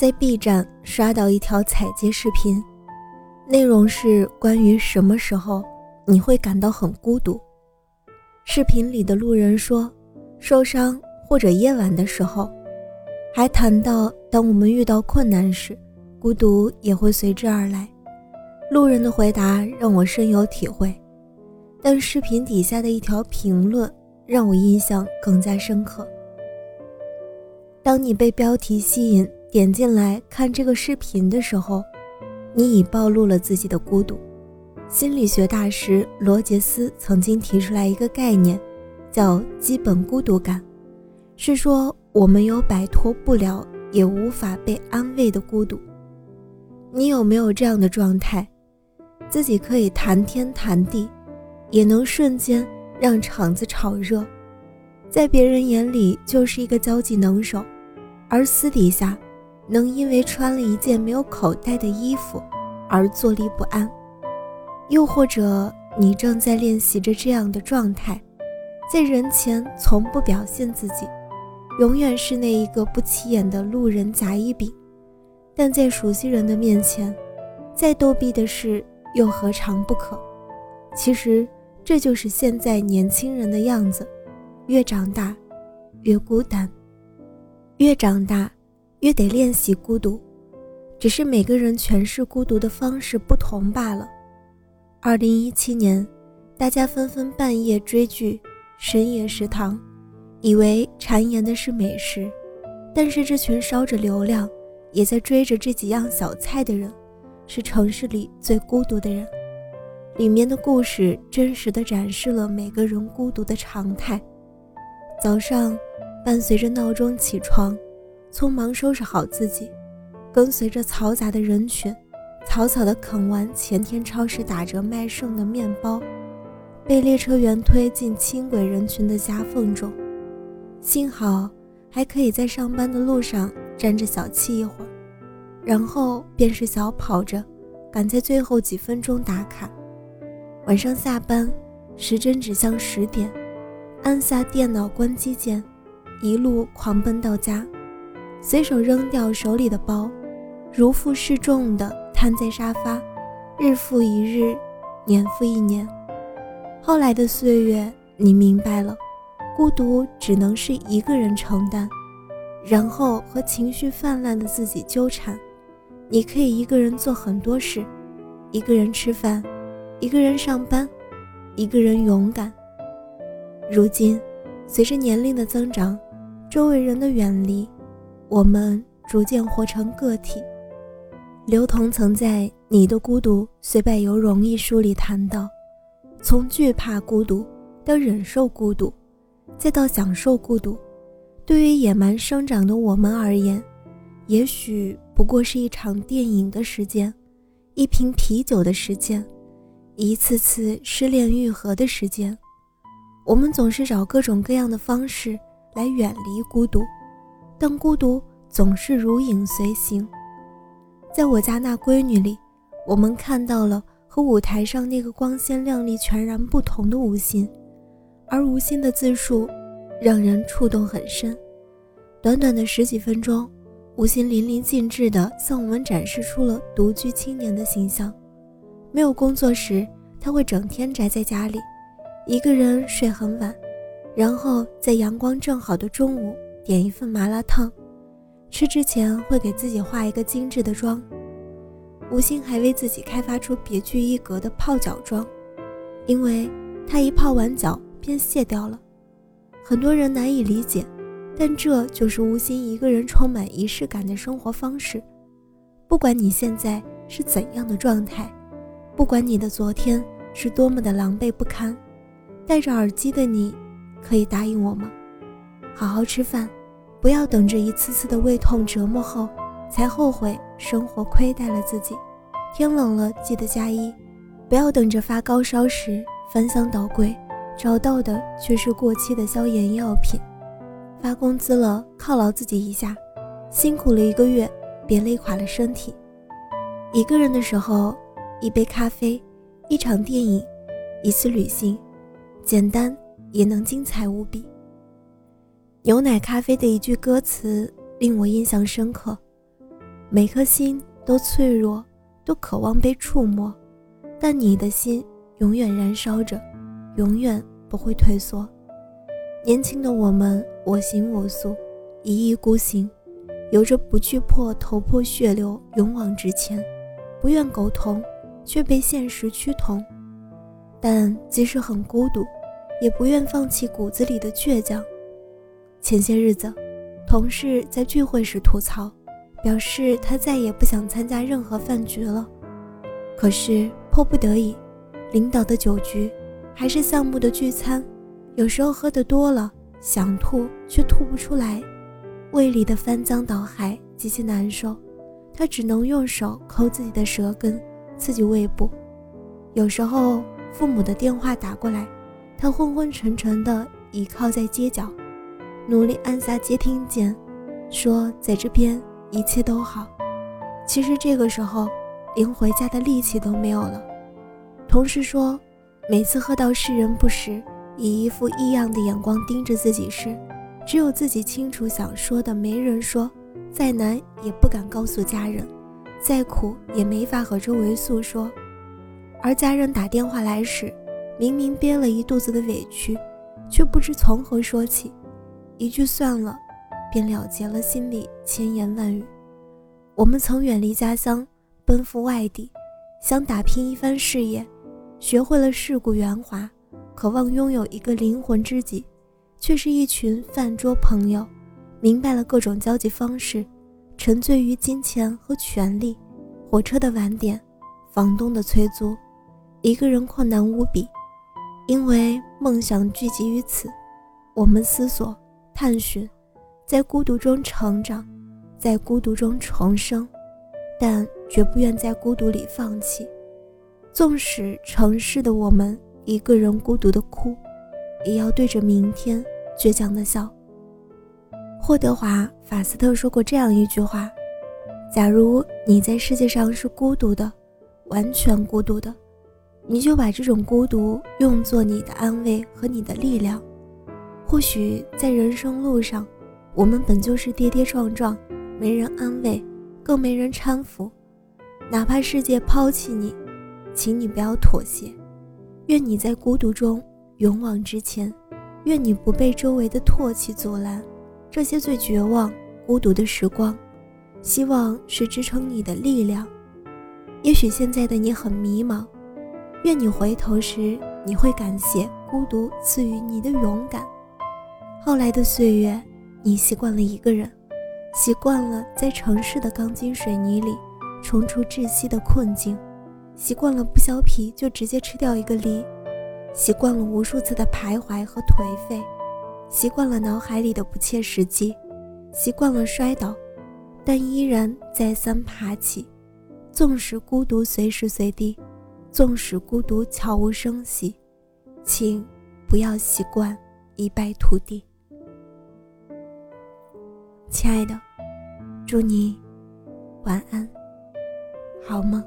在 B 站刷到一条采集视频，内容是关于什么时候你会感到很孤独。视频里的路人说，受伤或者夜晚的时候，还谈到当我们遇到困难时，孤独也会随之而来。路人的回答让我深有体会，但视频底下的一条评论让我印象更加深刻。当你被标题吸引。点进来看这个视频的时候，你已暴露了自己的孤独。心理学大师罗杰斯曾经提出来一个概念，叫“基本孤独感”，是说我们有摆脱不了也无法被安慰的孤独。你有没有这样的状态？自己可以谈天谈地，也能瞬间让场子炒热，在别人眼里就是一个交际能手，而私底下。能因为穿了一件没有口袋的衣服而坐立不安，又或者你正在练习着这样的状态，在人前从不表现自己，永远是那一个不起眼的路人甲乙丙，但在熟悉人的面前，再逗逼的事又何尝不可？其实这就是现在年轻人的样子，越长大越孤单，越长大。越得练习孤独，只是每个人诠释孤独的方式不同罢了。二零一七年，大家纷纷半夜追剧、深夜食堂，以为馋言的是美食，但是这群烧着流量，也在追着这几样小菜的人，是城市里最孤独的人。里面的故事真实的展示了每个人孤独的常态。早上，伴随着闹钟起床。匆忙收拾好自己，跟随着嘈杂的人群，草草地啃完前天超市打折卖剩的面包，被列车员推进轻轨人群的夹缝中。幸好还可以在上班的路上站着小憩一会儿，然后便是小跑着，赶在最后几分钟打卡。晚上下班，时针指向十点，按下电脑关机键，一路狂奔到家。随手扔掉手里的包，如负示重的瘫在沙发，日复一日，年复一年。后来的岁月，你明白了，孤独只能是一个人承担，然后和情绪泛滥的自己纠缠。你可以一个人做很多事，一个人吃饭，一个人上班，一个人勇敢。如今，随着年龄的增长，周围人的远离。我们逐渐活成个体。刘同曾在《你的孤独虽败犹荣》一书里谈到，从惧怕孤独到忍受孤独，再到享受孤独，对于野蛮生长的我们而言，也许不过是一场电影的时间，一瓶啤酒的时间，一次次失恋愈合的时间。我们总是找各种各样的方式来远离孤独。但孤独总是如影随形。在我家那闺女里，我们看到了和舞台上那个光鲜亮丽全然不同的吴昕，而吴昕的自述让人触动很深。短短的十几分钟，吴昕淋漓尽致地向我们展示出了独居青年的形象。没有工作时，他会整天宅在家里，一个人睡很晚，然后在阳光正好的中午。点一份麻辣烫，吃之前会给自己化一个精致的妆。吴昕还为自己开发出别具一格的泡脚妆，因为她一泡完脚便卸掉了。很多人难以理解，但这就是吴昕一个人充满仪式感的生活方式。不管你现在是怎样的状态，不管你的昨天是多么的狼狈不堪。戴着耳机的你，可以答应我吗？好好吃饭，不要等着一次次的胃痛折磨后，才后悔生活亏待了自己。天冷了记得加衣，不要等着发高烧时翻箱倒柜，找到的却是过期的消炎药品。发工资了犒劳自己一下，辛苦了一个月别累垮了身体。一个人的时候，一杯咖啡，一场电影，一次旅行。简单也能精彩无比。牛奶咖啡的一句歌词令我印象深刻：每颗心都脆弱，都渴望被触摸，但你的心永远燃烧着，永远不会退缩。年轻的我们我行我素，一意孤行，有着不惧破头破血流，勇往直前，不愿苟同，却被现实趋同。但即使很孤独，也不愿放弃骨子里的倔强。前些日子，同事在聚会时吐槽，表示他再也不想参加任何饭局了。可是迫不得已，领导的酒局，还是项目的聚餐，有时候喝得多了，想吐却吐不出来，胃里的翻江倒海，极其难受。他只能用手抠自己的舌根，刺激胃部。有时候。父母的电话打过来，他昏昏沉沉地倚靠在街角，努力按下接听键，说在这边一切都好。其实这个时候连回家的力气都没有了。同事说，每次喝到世人不识，以一副异样的眼光盯着自己时，只有自己清楚想说的没人说，再难也不敢告诉家人，再苦也没法和周围诉说。而家人打电话来时，明明憋了一肚子的委屈，却不知从何说起，一句“算了”，便了结了心里千言万语。我们曾远离家乡，奔赴外地，想打拼一番事业，学会了世故圆滑，渴望拥有一个灵魂知己，却是一群饭桌朋友，明白了各种交际方式，沉醉于金钱和权力，火车的晚点，房东的催租。一个人困难无比，因为梦想聚集于此。我们思索、探寻，在孤独中成长，在孤独中重生，但绝不愿在孤独里放弃。纵使城市的我们一个人孤独的哭，也要对着明天倔强的笑。霍德华·法斯特说过这样一句话：“假如你在世界上是孤独的，完全孤独的。”你就把这种孤独用作你的安慰和你的力量。或许在人生路上，我们本就是跌跌撞撞，没人安慰，更没人搀扶。哪怕世界抛弃你，请你不要妥协。愿你在孤独中勇往直前，愿你不被周围的唾弃阻拦。这些最绝望、孤独的时光，希望是支撑你的力量。也许现在的你很迷茫。愿你回头时，你会感谢孤独赐予你的勇敢。后来的岁月，你习惯了一个人，习惯了在城市的钢筋水泥里冲出窒息的困境，习惯了不削皮就直接吃掉一个梨，习惯了无数次的徘徊和颓废，习惯了脑海里的不切实际，习惯了摔倒，但依然再三爬起。纵使孤独随时随地。纵使孤独悄无声息，请不要习惯一败涂地。亲爱的，祝你晚安，好梦。